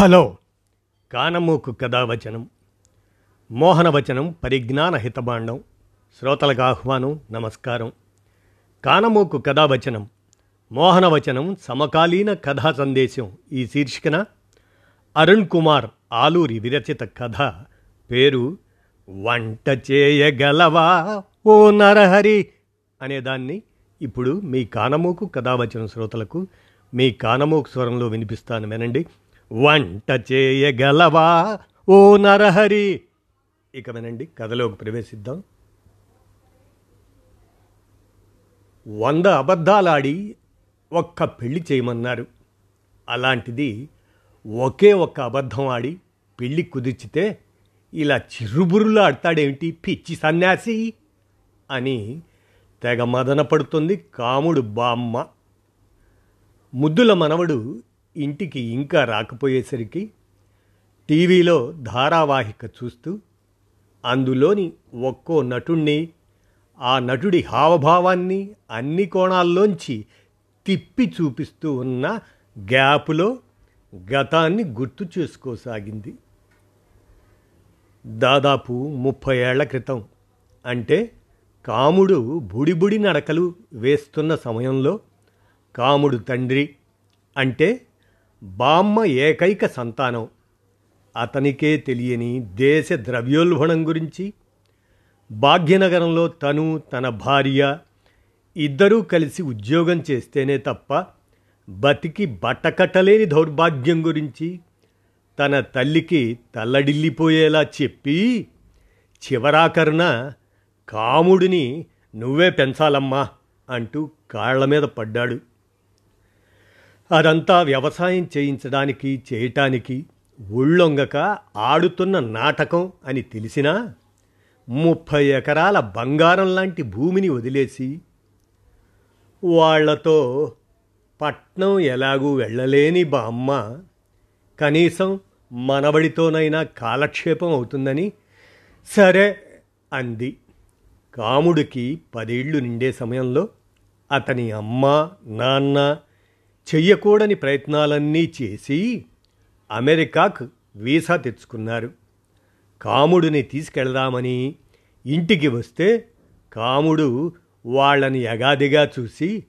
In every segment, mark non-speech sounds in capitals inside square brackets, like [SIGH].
Hello. కానమూకు కథావచనం మోహనవచనం పరిజ్ఞాన హితబాండం శ్రోతలకు ఆహ్వానం నమస్కారం. కానమూకు కథావచనం మోహనవచనం సమకాలీన కథా సందేశం. ఈ శీర్షికన అరుణ్ కుమార్ ఆలూరి విరచిత కథ పేరు వంట చేయగలవా ఓ నరహరి అనేదాన్ని ఇప్పుడు మీ కానమూకు కథావచనం శ్రోతలకు మీ కానమూకు స్వరంలో వినిపిస్తాను. వినండి. వంట చేయగలవా? ఓ నరహరి. ఇక వినండి కథలోకి ప్రవేశిద్దాం. వంద అబద్ధాలాడి ఒక్క పెళ్ళి చేయమన్నారు. అలాంటిది ఒకే ఒక్క అబద్ధం ఆడి పెళ్ళి కుదిర్చితే ఇలా చిరుబురులు ఆడతాడేమిటి పిచ్చి సన్యాసి? అని తెగ మదన పడుతుంది కాముడు బామ్మ. ముద్దుల మనవడు ఇంటికి ఇంకా రాకపోయేసరికి టీవీలో ధారావాహిక చూస్తూ అందులోని ఒక్కో నటుణ్ణి ఆ నటుడి హావభావాన్ని అన్ని కోణాల్లోంచి తిప్పి చూపిస్తూ ఉన్న గ్యాప్లో గతాన్ని గుర్తు చేసుకోసాగింది. దాదాపు ముప్పై ఏళ్ళ క్రితం అంటే కాముడు బుడిబుడి నడకలు వేస్తున్న సమయంలో కాముడు తండ్రి అంటే బామ్మ ఏకైక సంతానం. అతనికే తెలియని దేశ ద్రవ్యోల్బణం గురించి భాగ్యనగరంలో తను తన భార్య ఇద్దరూ కలిసి ఉద్యోగం చేస్తేనే తప్ప బతికి బట్టకట్టలేని దౌర్భాగ్యం గురించి తన తల్లికి తల్లడిల్లిపోయేలా చెప్పి చివరాకరున కాముడిని నువ్వే పెంచాలమ్మా అంటూ కాళ్ళ మీద పడ్డాడు. అదంతా వ్యవసాయం చేయించడానికి చేయటానికి ఒళ్ళొంగక ఆడుతున్న నాటకం అని తెలిసినా ముప్పై ఎకరాల బంగారం లాంటి భూమిని వదిలేసి వాళ్ళతో పట్నం ఎలాగూ వెళ్ళలేని బామ్మ కనీసం మనవడితోనైనా కాలక్షేపం అవుతుందని సరే అంది. కాముడికి పదేళ్ళు నిండే సమయంలో అతని అమ్మ నాన్న చెయ్యకూడని ప్రయత్నాలన్నీ చేసి అమెరికాకు వీసా తెచ్చుకున్నారు. కాముడిని తీసుకెళ్దామని ఇంటికి వస్తే కాముడు వాళ్ళని యగాదిగా చూసి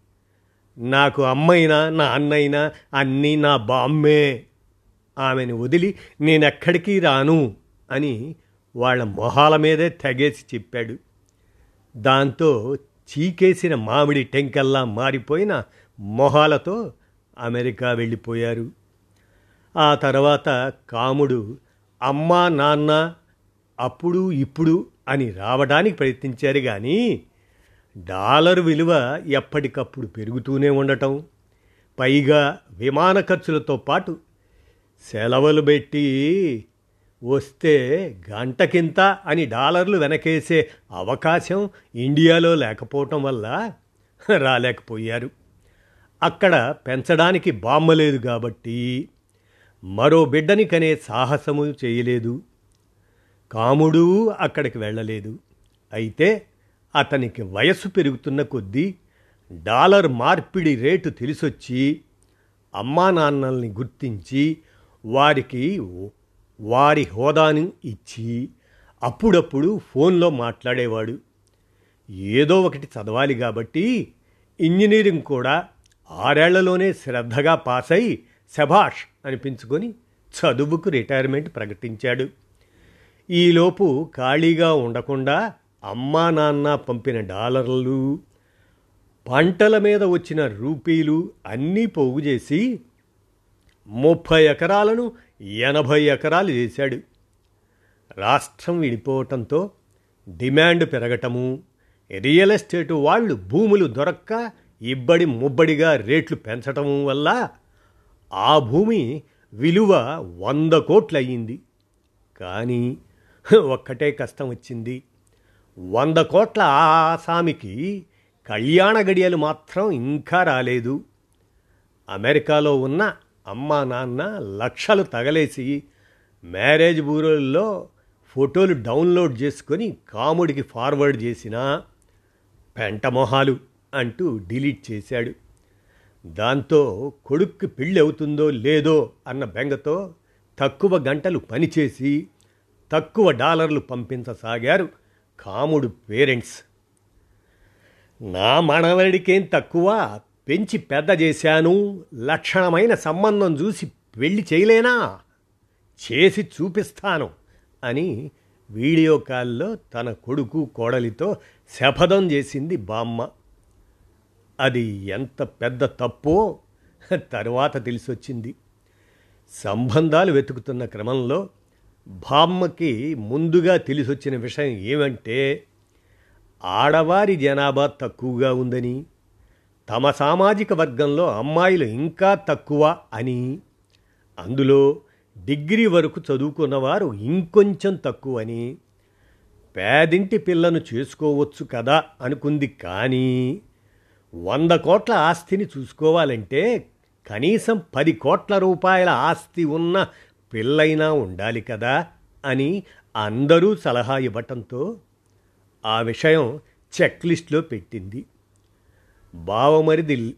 నాకు అమ్మైనా నా అన్నైనా అన్నీ నా బామ్మే. ఆమెను వదిలి నేనెక్కడికి రాను అని వాళ్ళ మొహాల మీదే తెగేసి చెప్పాడు. దాంతో చీకేసిన మామిడి టెంకల్లా మారిపోయిన మొహాలతో అమెరికా వెళ్ళిపోయారు. ఆ తర్వాత కాముడు అమ్మా నాన్న అప్పుడు ఇప్పుడు అని రావడానికి ప్రయత్నించారు కానీ డాలర్ విలువ ఎప్పటికప్పుడు పెరుగుతూనే ఉండటం పైగా విమాన ఖర్చులతో పాటు సెలవులు పెట్టి వస్తే గంటకింత అని డాలర్లు వెనకేసే అవకాశం ఇండియాలో లేకపోవటం వల్ల రాలేకపోయారు. అక్కడ పెంచడానికి బామ్మ లేదు కాబట్టి మరో బిడ్డని కనే సాహసము చేయలేదు. కాముడు అక్కడికి వెళ్ళలేదు. అయితే అతనికి వయస్సు పెరుగుతున్న కొద్దీ డాలర్ మార్పిడి రేటు తెలిసొచ్చి అమ్మా నాన్నల్ని గుర్తించి వారికి వారి హోదాను ఇచ్చి అప్పుడప్పుడు ఫోన్లో మాట్లాడేవాడు. ఏదో ఒకటి చదవాలి కాబట్టి ఇంజనీరింగ్ కూడా ఆరేళ్ళలోనే శ్రద్ధగా పాసై శభాష్ అనిపించుకొని చదువుకు రిటైర్మెంట్ ప్రకటించాడు. ఈలోపు ఖాళీగా ఉండకుండా అమ్మా నాన్న పంపిన డాలర్లు పంటల మీద వచ్చిన రూపీలు అన్నీ పోగు చేసి ముప్పై ఎకరాలను ఎనభై ఎకరాలు చేశాడు. రాష్ట్రం విడిపోవటంతో డిమాండ్ పెరగటము రియల్ ఎస్టేటు వాళ్ళు భూములు దొరక్క ఇబ్బడి ముబ్బడిగా రేట్లు పెంచటం వల్ల ఆ భూమి విలువ వంద కోట్లయ్యింది. కానీ ఒక్కటే కష్టం వచ్చింది. వంద కోట్ల ఆసామికి కళ్యాణ గడియలు మాత్రం ఇంకా రాలేదు. అమెరికాలో ఉన్న అమ్మా నాన్న లక్షలు తగలేసి మ్యారేజ్ బ్యూరోల్లో ఫోటోలు డౌన్లోడ్ చేసుకొని కాముడికి ఫార్వర్డ్ చేసిన పెంటమొహాలు అంటూ డిలీట్ చేశాడు. దాంతో కొడుక్కి పెళ్ళి అవుతుందో లేదో అన్న బెంగతో తక్కువ గంటలు పనిచేసి తక్కువ డాలర్లు పంపించసాగారు కాముడు పేరెంట్స్. నా మనవడికేం తక్కువ? పెంచి పెద్ద చేశాను. లక్షణమైన సంబంధం చూసి పెళ్ళి చేయలేనా? చేసి చూపిస్తాను అని వీడియో కాల్లో తన కొడుకు కోడలితో శపథం చేసింది బామ్మ. అది ఎంత పెద్ద తప్పో తరువాత తెలిసొచ్చింది. సంబంధాలు వెతుకుతున్న క్రమంలో బామ్మకి ముందుగా తెలిసొచ్చిన విషయం ఏమంటే ఆడవారి జనాభా తక్కువగా ఉందని తమ సామాజిక వర్గంలో అమ్మాయిలు ఇంకా తక్కువ అని అందులో డిగ్రీ వరకు చదువుకున్నవారు ఇంకొంచెం తక్కువని పేదింటి పిల్లను చేసుకోవచ్చు కదా అనుకుంది కానీ వంద కోట్ల ఆస్తిని చూసుకోవాలంటే కనీసం పది కోట్ల రూపాయల ఆస్తి ఉన్న పిల్లైనా ఉండాలి కదా అని అందరూ సలహా ఇవ్వటంతో ఆ విషయం చెక్ లిస్ట్లో పెట్టింది. బావమరిది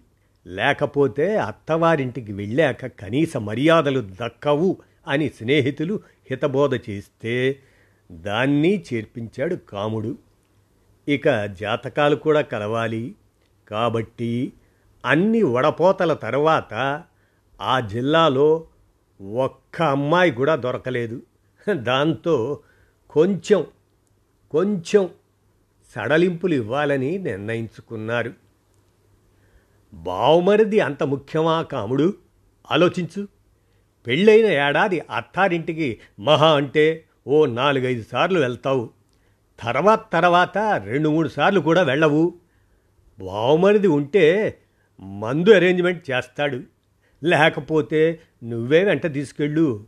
లేకపోతే అత్తవారింటికి వెళ్ళాక కనీస మర్యాదలు దక్కవు అని స్నేహితులు హితబోధ చేస్తే దాన్ని చేర్పించాడు కాముడు. ఇక జాతకాలు కూడా కలవాలి. కాబట్టి అన్ని వడపోతల తర్వాత ఆ జిల్లాలో ఒక్క అమ్మాయి కూడా దొరకలేదు. దాంతో కొంచెం కొంచెం సడలింపులు ఇవ్వాలని నిర్ణయించుకున్నారు. బావుమరిది అంత ముఖ్యమా కాముడు? ఆలోచించు. పెళ్ళైన ఏడాది అత్తారింటికి మహా అంటే ఓ నాలుగైదు సార్లు వెళ్తావు. తర్వాత తర్వాత రెండు మూడు సార్లు కూడా వెళ్ళవు. వామనిది ఉంటే మందు అరేంజ్మెంట్ చేస్తాడు. లేకపోతే నువ్వే వెంట తీసుకెళ్ళు.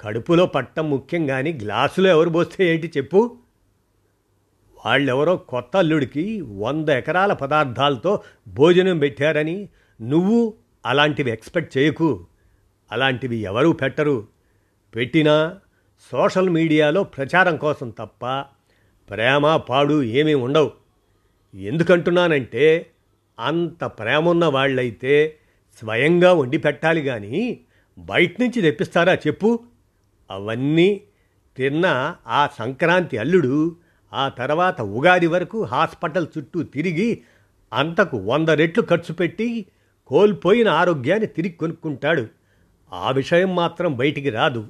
కడుపులో పట్టం ముఖ్యం కానీ గ్లాసులో ఎవరు పోస్తే ఏంటి చెప్పు. వాళ్ళెవరో కొత్త అల్లుడికి వంద ఎకరాల పదార్థాలతో భోజనం పెట్టారని నువ్వు అలాంటివి ఎక్స్పెక్ట్ చేయకు. అలాంటివి ఎవరూ పెట్టరు. పెట్టినా సోషల్ మీడియాలో ప్రచారం కోసం తప్ప ప్రేమ పాడు ఏమీ ఉండవు. ఎందుకంటున్నానంటే అంత ప్రేమ ఉన్న వాళ్ళైతే స్వయంగా వండి పెట్టాలి కానీ బయట నుంచి తెప్పిస్తారా చెప్పు. అవన్నీ తిన్న ఆ సంక్రాంతి అల్లుడు ఆ తర్వాత ఉగాది వరకు హాస్పిటల్ చుట్టూ తిరిగి అంతకు వంద రెట్లు ఖర్చు పెట్టి కోల్పోయిన ఆరోగ్యాన్ని తిరిగి కొనుక్కుంటాడు. ఆ విషయం మాత్రం బయటికి రాదు.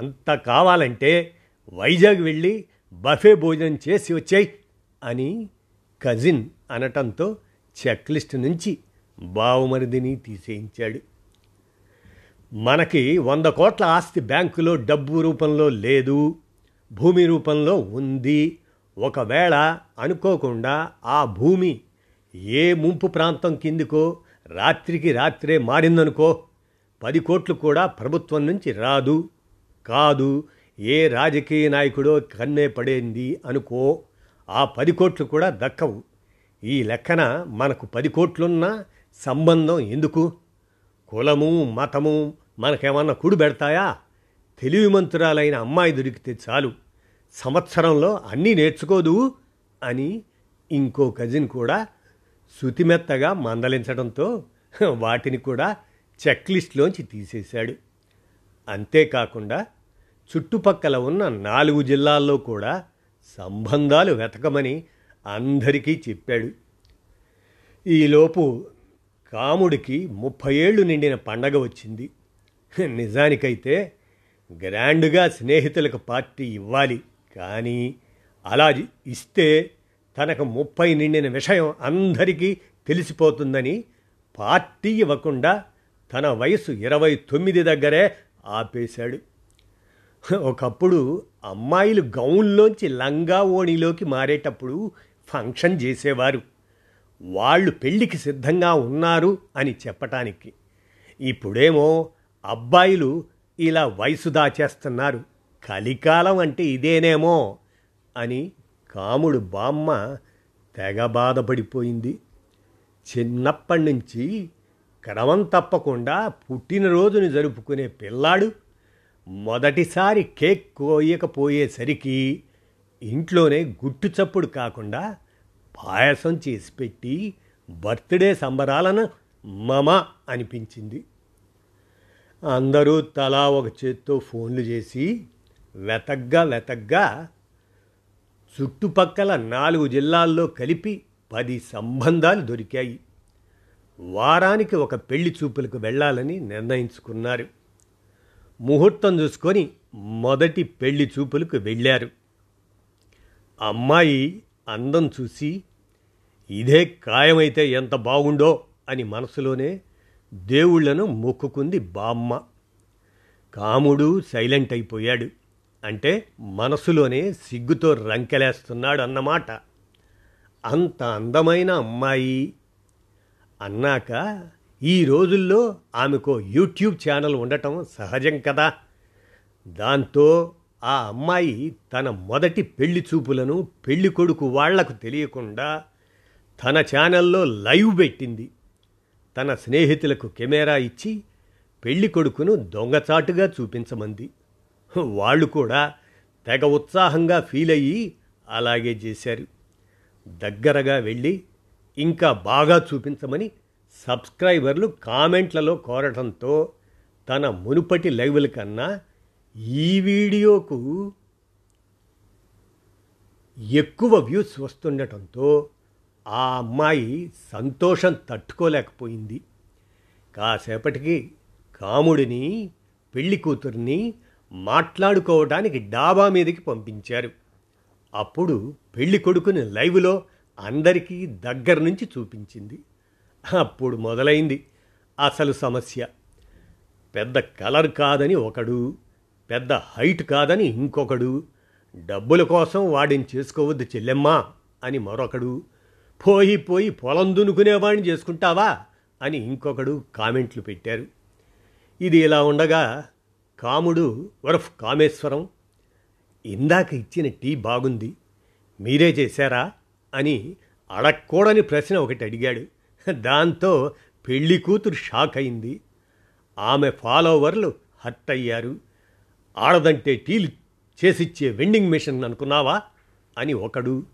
అంత కావాలంటే వైజాగ్ వెళ్ళి బఫే భోజనం చేసి వచ్చాయి అని కజిన్ అనటంతో చెక్ లిస్ట్ నుంచి బావుమరిదిని తీసేయించాడు. మనకి వంద కోట్ల ఆస్తి బ్యాంకులో డబ్బు రూపంలో లేదు భూమి రూపంలో ఉంది. ఒకవేళ అనుకోకుండా ఆ భూమి ఏ ముంపు ప్రాంతం కిందికో రాత్రికి రాత్రే మారిందనుకో పది కోట్లు కూడా ప్రభుత్వం నుంచి రాదు. కాదు ఏ రాజకీయ నాయకుడో కన్నే పడేంది అనుకో ఆ పది కోట్లు కూడా దక్కవు. ఈ లెక్కన మనకు పది కోట్లున్న సంబంధం ఎందుకు? కులము మతము మనకేమన్నా కుడు పెడతాయా? తెలివిమంతురాలైన అమ్మాయి దొరికితే చాలు. సంవత్సరంలో అన్నీ నేర్చుకోదు అని ఇంకో కజిన్ కూడా శుతిమెత్తగా మందలించడంతో వాటిని కూడా చెక్ లిస్ట్లోంచి తీసేశాడు. అంతేకాకుండా చుట్టుపక్కల ఉన్న నాలుగు జిల్లాల్లో కూడా సంబంధాలు వెతకమని అందరికీ చెప్పాడు. ఈలోపు కాముడికి ముప్పై ఏళ్ళు నిండిన పండగ వచ్చింది. నిజానికైతే గ్రాండ్గా స్నేహితులకు పార్టీ ఇవ్వాలి. కానీ అలా ఇస్తే తనకు ముప్పై నిండిన విషయం అందరికీ తెలిసిపోతుందని పార్టీ ఇవ్వకుండా తన వయసు ఇరవై తొమ్మిది దగ్గరే ఆపేశాడు. [LAUGHS] ఒకప్పుడు అమ్మాయిలు గౌన్లోంచి లంగా ఓణిలోకి మారేటప్పుడు ఫంక్షన్ చేసేవారు. వాళ్ళు పెళ్ళికి సిద్ధంగా ఉన్నారు అని చెప్పటానికి. ఇప్పుడేమో అబ్బాయిలు ఇలా వయసు దాచేస్తున్నారు కలికాలం అంటే ఇదేనేమో అని కాముడు బామ్మ తెగ బాధపడిపోయింది. చిన్నప్పటి నుంచి క్రమం తప్పకుండా పుట్టినరోజుని జరుపుకునే పిల్లాడు మొదటిసారి కేక్ కోయకపోయేసరికి ఇంట్లోనే గుట్టు చప్పుడు కాకుండా పాయసం చేసి పెట్టి బర్త్డే సంబరాలను మమ అనిపించింది. అందరూ తలా ఒక చేత్తో ఫోన్లు చేసి వెతగ్గా వెతగ్గా చుట్టుపక్కల నాలుగు జిల్లాల్లో కలిపి పది సంబంధాలు దొరికాయి. వారానికి ఒక పెళ్ళి చూపులకు వెళ్ళాలని నిర్ణయించుకున్నారు. ముహూర్తం చూసుకొని మొదటి పెళ్ళి చూపులకు వెళ్ళారు. అమ్మాయి అందం చూసి ఇదే ఖాయమైతే ఎంత బాగుండో అని మనసులోనే దేవుళ్ళను మొక్కుకుంది బామ్మ. కాముడు సైలెంట్ అయిపోయాడు. అంటే మనసులోనే సిగ్గుతో రంకెలేస్తున్నాడు అన్నమాట అంత అందమైన అమ్మాయి అన్నాక ఈ రోజుల్లో ఆమెకు యూట్యూబ్ ఛానల్ ఉండటం సహజం కదా. దాంతో ఆ అమ్మాయి తన మొదటి పెళ్ళి చూపులను పెళ్ళి కొడుకు వాళ్ళకు తెలియకుండా తన ఛానల్లో లైవ్ పెట్టింది. తన స్నేహితులకు కెమెరా ఇచ్చి పెళ్ళి కొడుకును దొంగచాటుగా చూపించమంది. వాళ్ళు కూడా తెగ ఉత్సాహంగా ఫీల్ అయ్యి అలాగే చేశారు. దగ్గరగా వెళ్ళి ఇంకా బాగా చూపించమని సబ్స్క్రైబర్లు కామెంట్లలో కోరటంతో తన మునుపటి లైవ్ల కన్నా ఈ వీడియోకు ఎక్కువ వ్యూస్ వస్తుండటంతో ఆ అమ్మాయి సంతోషం తట్టుకోలేకపోయింది. కాసేపటికి కాముడిని పెళ్ళి కూతుర్ని మాట్లాడుకోవడానికి డాబా మీదకి పంపించారు. అప్పుడు పెళ్ళి కొడుకుని లైవ్లో అందరికీ దగ్గర నుంచి చూపించింది. అప్పుడు మొదలైంది అసలు సమస్య. పెద్ద కలర్ కాదని ఒకడు పెద్ద హైట్ కాదని ఇంకొకడు డబ్బుల కోసం వాడిని చేసుకోవద్దు చెల్లెమ్మా అని మరొకడు పోయి పోయి పొలం దున్నుకునేవాడిని చేసుకుంటావా అని ఇంకొకడు కామెంట్లు పెట్టారు. ఇది ఇలా ఉండగా కాముడు వరఫ్ కామేశ్వరం ఇందాక ఇచ్చిన టీ బాగుంది మీరే చేశారా? అని అడక్కూడని ప్రశ్న ఒకటి అడిగాడు. దాంతో పెళ్ళి కూతురు షాక్ అయింది ఆమె ఫాలోవర్లు హర్ట్ అయ్యారు ఆడదంటే టీలు చేసిచ్చే వెండింగ్ మిషన్ అనుకున్నావా? అని ఒకడు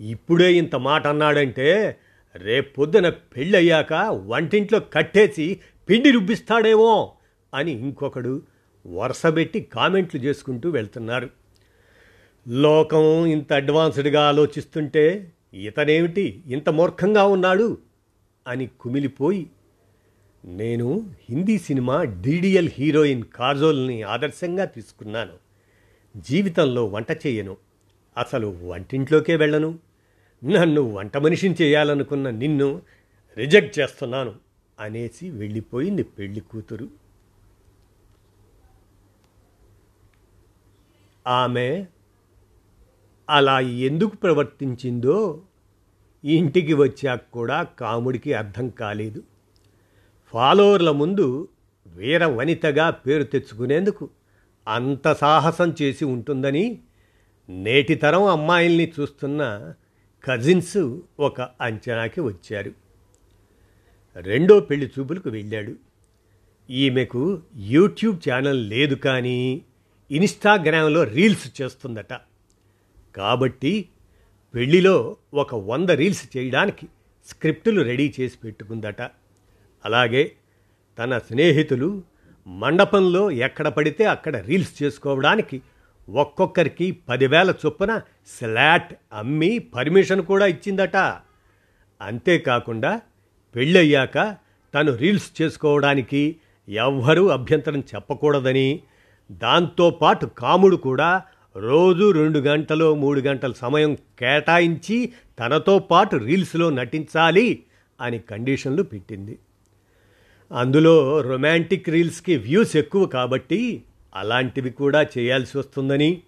ఇప్పుడే ఇంత మాట అన్నాడంటే రేపొద్దున పెళ్ళయ్యాక వంటింట్లో కట్టేసి పిండి రుబ్బిస్తాడేమో అని ఇంకొకడు వరుసబెట్టి కామెంట్లు చేసుకుంటూ వెళ్తున్నారు. లోకం ఇంత అడ్వాన్స్డ్గా ఆలోచిస్తుంటే ఇతనేమిటి ఇంత మూర్ఖంగా ఉన్నాడు? అని కుమిలిపోయి నేను హిందీ సినిమా డీడిఎల్ హీరోయిన్ కాజోల్ని ఆదర్శంగా తీసుకున్నాను. జీవితంలో వంట చేయను. అసలు వంటింట్లోకే వెళ్ళను. నన్ను వంట మనిషిని చేయాలనుకున్న నిన్ను రిజెక్ట్ చేస్తున్నాను అనేసి వెళ్ళిపోయింది పెళ్ళి కూతురు. ఆమె అలా ఎందుకు ప్రవర్తించిందో ఇంటికి వచ్చాక కూడా కాముడికి అర్థం కాలేదు. ఫాలోవర్ల ముందు వీర వనితగా పేరు తెచ్చుకునేందుకు అంత సాహసం చేసి ఉంటుందని నేటి తరం అమ్మాయిల్ని చూస్తున్న కజిన్స్ ఒక అంచనాకి వచ్చారు. రెండో పెళ్ళి చూపులకు వెళ్ళాడు. ఈమెకు యూట్యూబ్ ఛానల్ లేదు కానీ ఇన్స్టాగ్రామ్లో రీల్స్ చేస్తుందట. కాబట్టి పెళ్ళిలో ఒక వంద రీల్స్ చేయడానికి స్క్రిప్టులు రెడీ చేసి పెట్టుకుందట. అలాగే తన స్నేహితులు మండపంలో ఎక్కడ పడితే అక్కడ రీల్స్ చేసుకోవడానికి ఒక్కొక్కరికి పదివేల చొప్పున స్లాట్ అమ్మి పర్మిషన్ కూడా ఇచ్చిందట. అంతేకాకుండా పెళ్ళయ్యాక తను రీల్స్ చేసుకోవడానికి ఎవ్వరూ అభ్యంతరం చెప్పకూడదని దాంతోపాటు కాముడు కూడా రోజు రెండు గంటలు మూడు గంటల సమయం కేటాయించి తనతో పాటు రీల్స్లో నటించాలి అని కండిషన్లు పెట్టింది. అందులో రొమాంటిక్ రీల్స్కి వ్యూస్ ఎక్కువ కాబట్టి అలాంటివి కూడా చేయాల్సి వస్తుందని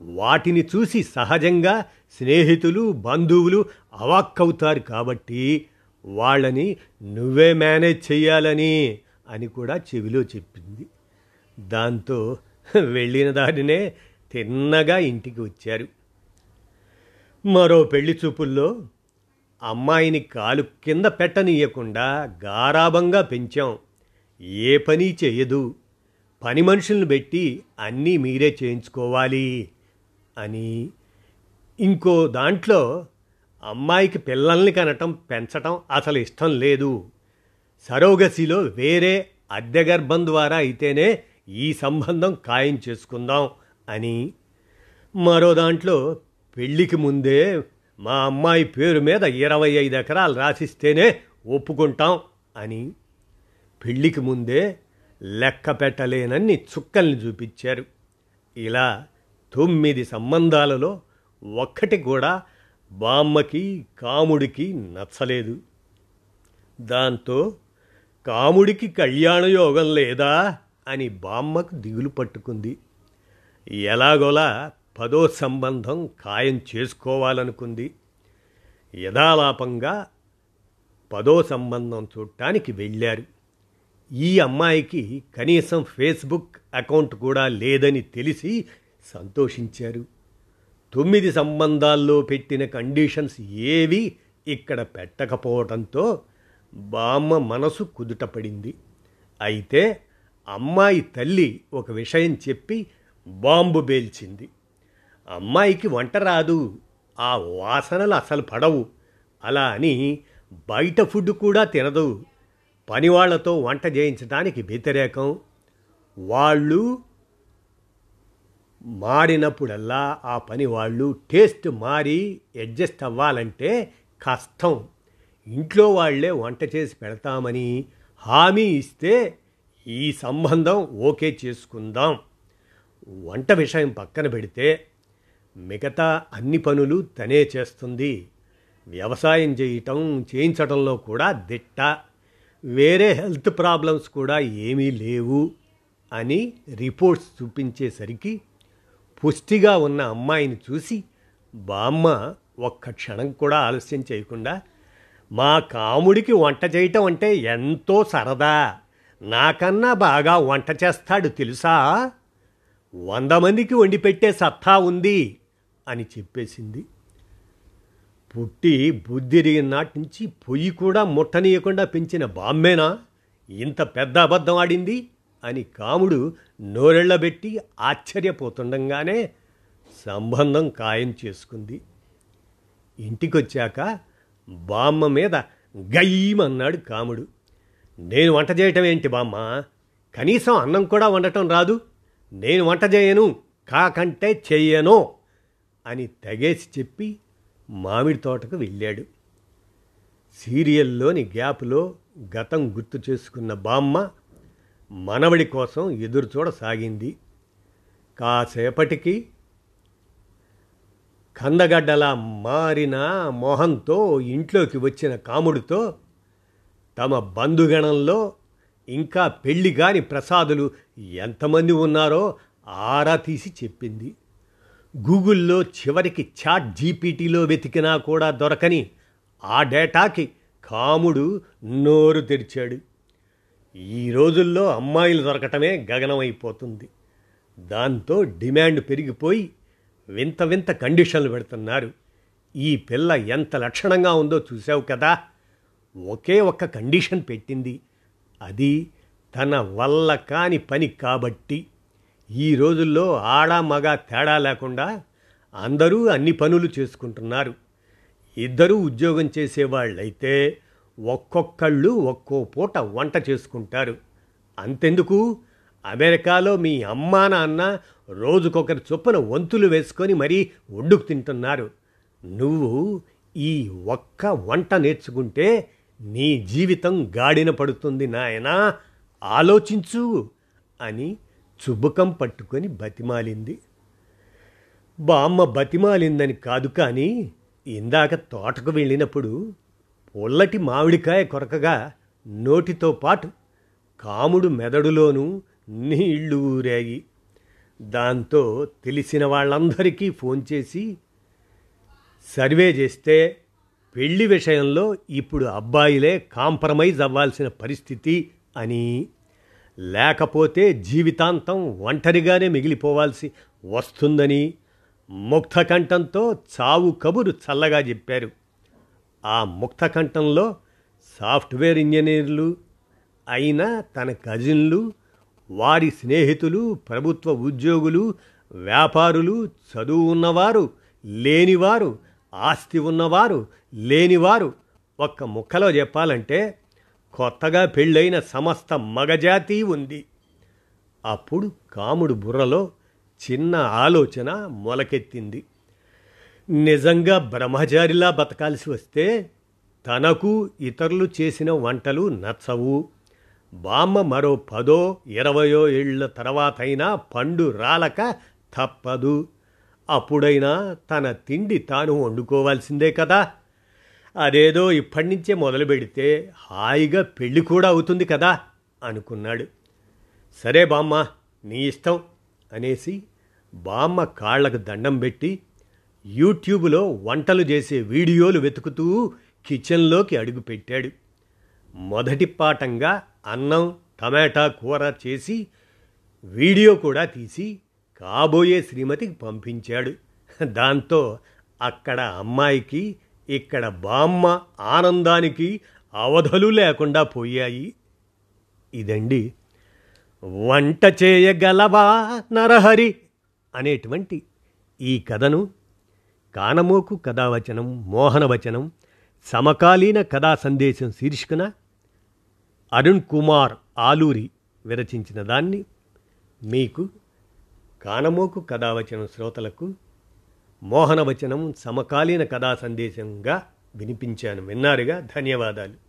వాటిని చూసి సహజంగా స్నేహితులు బంధువులు అవాక్కవుతారు కాబట్టి వాళ్ళని నువ్వే మేనేజ్ చేయాలని అని కూడా చెవిలో చెప్పింది. దాంతో [LAUGHS] వెళ్ళిన దానినే తిన్నగా ఇంటికి వచ్చారు. మరో పెళ్ళి చూపుల్లో అమ్మాయిని కాలు కింద పెట్టనీయకుండా గారాభంగా పెంచాం. ఏ పని చేయదు. పని మనుషులను పెట్టి అన్నీ మీరే చేయించుకోవాలి అని. ఇంకో దాంట్లో అమ్మాయికి పిల్లల్ని కనటం పెంచటం అసలు ఇష్టం లేదు. సరోగసిలో వేరే అద్దె గర్భం ద్వారా అయితేనే ఈ సంబంధం ఖాయం చేసుకుందాం. అని. మరో దాంట్లో పెళ్ళికి ముందే మా అమ్మాయి పేరు మీద ఇరవై ఐదు ఎకరాలు రాసిస్తేనే ఒప్పుకుంటాం అని. పెళ్ళికి ముందే లెక్క పెట్టలేనన్ని చుక్కల్ని చూపించారు. ఇలా తొమ్మిది సంబంధాలలో ఒక్కటి కూడా బామ్మకి కాముడికి నచ్చలేదు. దాంతో కాముడికి కళ్యాణయోగం లేదా అని బామ్మకు దిగులు పట్టుకుంది. ఎలాగోలా పదో సంబంధం ఖాయం చేసుకోవాలనుకుంది. యథాలాపంగా పదో సంబంధం చూడటానికి వెళ్ళారు. ఈ అమ్మాయికి కనీసం ఫేస్బుక్ అకౌంట్ కూడా లేదని తెలిసి సంతోషించారు. తొమ్మిది సంబంధాల్లో పెట్టిన కండిషన్స్ ఏవి ఇక్కడ పెట్టకపోవడంతో బామ్మ మనసు కుదుటపడింది. అయితే అమ్మాయి తల్లి ఒక విషయం చెప్పి బాంబు పేల్చింది. అమ్మాయికి వంట రాదు ఆ వాసనలు అసలు పడవు. అలా అని బయట ఫుడ్ కూడా తినదు. పనివాళ్ళతో వంట చేయించడానికి వ్యతిరేకం. వాళ్ళు మారినప్పుడల్లా ఆ పని వాళ్ళు టేస్ట్ మారి అడ్జస్ట్ అవ్వాలంటే కష్టం. ఇంట్లో వాళ్ళే వంట చేసి పెడతామని హామీ ఇస్తే ఈ సంబంధం ఓకే చేసుకుందాం. వంట విషయం పక్కన పెడితే మిగతా అన్ని పనులు తనే చేస్తుంది. వ్యవసాయం చేయటం చేయించడంలో కూడా దిట్ట. వేరే హెల్త్ ప్రాబ్లమ్స్ కూడా ఏమీ లేవు అని రిపోర్ట్స్ చూపించేసరికి పుష్టిగా ఉన్న అమ్మాయిని చూసి బామ్మ ఒక్క క్షణం కూడా ఆలస్యం చేయకుండా మా కాముడికి వంట చేయటం అంటే ఎంతో సరదా. నాకన్నా బాగా వంట చేస్తాడు తెలుసా? వంద మందికి వండి పెట్టే సత్తా ఉంది అని చెప్పేసింది. పుట్టి బుద్ధిరిగిన నాటి నుంచి పొయ్యి కూడా ముట్టనీయకుండా పెంచిన బామ్మేనా? ఇంత పెద్ద అబద్ధం ఆడింది? అని కాముడు నోరెళ్ళబెట్టి ఆశ్చర్యపోతుండగానే సంబంధం ఖాయం చేసుకుంది. ఇంటికొచ్చాక బామ్మ మీద గయ్యమన్నాడు కాముడు. నేను వంట చేయటం ఏంటి బామ్మ? కనీసం అన్నం కూడా వండటం రాదు. నేను వంట చేయను కాకంటే చెయ్యను అని తెగేసి చెప్పి మామిడి తోటకు వెళ్ళాడు. సీరియల్లోని గ్యాప్లో గతం గుర్తు చేసుకున్న బామ్మ మనవడి కోసం ఎదురు చూడసాగింది. కాసేపటికి కందగడ్డలా మారిన మొహంతో ఇంట్లోకి వచ్చిన కాముడితో తమ బంధుగణంలో ఇంకా పెళ్ళి కాని ప్రసాదులు ఎంతమంది ఉన్నారో ఆరా తీసి చెప్పింది. గూగుల్లో చివరికి చాట్ జీపీటీలో వెతికినా కూడా దొరకని ఆ డేటాకి కాముడు నోరు తెరిచాడు. ఈ రోజుల్లో అమ్మాయిలు దొరకటమే గగనమైపోతుంది. దాంతో డిమాండ్ పెరిగిపోయి వింత వింత కండిషన్లు పెడుతున్నారు. ఈ పిల్ల ఎంత లక్షణంగా ఉందో చూసావు కదా? ఒకే ఒక్క కండిషన్ పెట్టింది. అది తన వల్ల కాని పని కాబట్టి. ఈ రోజుల్లో ఆడ మగ తేడా లేకుండా అందరూ అన్ని పనులు చేసుకుంటున్నారు. ఇద్దరూ ఉద్యోగం చేసేవాళ్ళైతే ఒక్కొక్కళ్ళు ఒక్కో పూట వంట చేసుకుంటారు. అంతెందుకు? అమెరికాలో మీ అమ్మా నాన్న రోజుకొకరి చొప్పున వంతులు వేసుకొని మరీ వండుకు తింటున్నారు. నువ్వు ఈ ఒక్క వంట నేర్చుకుంటే నీ జీవితం గాడిన పడుతుంది నాయనా. ఆలోచించు అని చుబుకం పట్టుకొని బతిమాలింది. బామ్మ బతిమాలిందని కాదు కానీ ఇందాక తోటకు వెళ్ళినప్పుడు పొల్లటి మామిడికాయ కొరకగా నోటితో పాటు కాముడు మెదడులోనూ నీళ్ళు ఊరాయి. దాంతో తెలిసిన వాళ్ళందరికీ ఫోన్ చేసి సర్వే చేస్తే పెళ్ళి విషయంలో ఇప్పుడు అబ్బాయిలే కాంప్రమైజ్ అవ్వాల్సిన పరిస్థితి అని. లేకపోతే జీవితాంతం ఒంటరిగానే మిగిలిపోవాల్సి వస్తుందని ముక్తకంఠంతో చావు కబురు చల్లగా చెప్పారు. ఆ ముక్తకంఠంలో సాఫ్ట్వేర్ ఇంజనీర్లు అయిన తన కజిన్లు వారి స్నేహితులు ప్రభుత్వ ఉద్యోగులు వ్యాపారులు చదువు ఉన్నవారు లేనివారు ఆస్తి ఉన్నవారు లేనివారు ఒక్క ముక్కలో చెప్పాలంటే కొత్తగా పెళ్ళైన సమస్త మగజాతి ఉంది. అప్పుడు కాముడు బుర్రలో చిన్న ఆలోచన మొలకెత్తింది. నిజంగా బ్రహ్మచారిలా బతకాల్సి వస్తే తనకు ఇతరులు చేసిన వంటలు నచ్చవు. బామ్మ మరో పదో ఇరవయో ఏళ్ళ తర్వాతైనా పండు రాలక తప్పదు. అప్పుడైనా తన తిండి తాను వండుకోవాల్సిందే కదా. అదేదో ఇప్పటి నుంచే మొదలు పెడితే హాయిగా పెళ్ళి కూడా అవుతుంది కదా అనుకున్నాడు. సరే బామ్మ నీ ఇష్టం అనేసి బామ్మ కాళ్ళకు దండం పెట్టి యూట్యూబ్లో వంటలు చేసే వీడియోలు వెతుకుతూ కిచెన్లోకి అడుగు పెట్టాడు. మొదటి పాఠంగా అన్నం టమాటా కూర చేసి వీడియో కూడా తీసి కాబోయే శ్రీమతికి పంపించాడు. దాంతో అక్కడ అమ్మాయికి ఇక్కడ బామ్మ ఆనందానికి అవధులు లేకుండా పోయాయి. ఇదండి వంట చేయగలవా నరహరి అనేటువంటి ఈ కథను కానమోకు కథావచనం మోహనవచనం సమకాలీన కథా సందేశం శీర్షికన అరుణ్ కుమార్ ఆలూరి విరచించిన దాన్ని మీకు కానమోకు కథావచనం శ్రోతలకు మోహనవచనం సమకాలీన కథా సందేశంగా వినిపించాను. విన్నారుగా? ధన్యవాదాలు.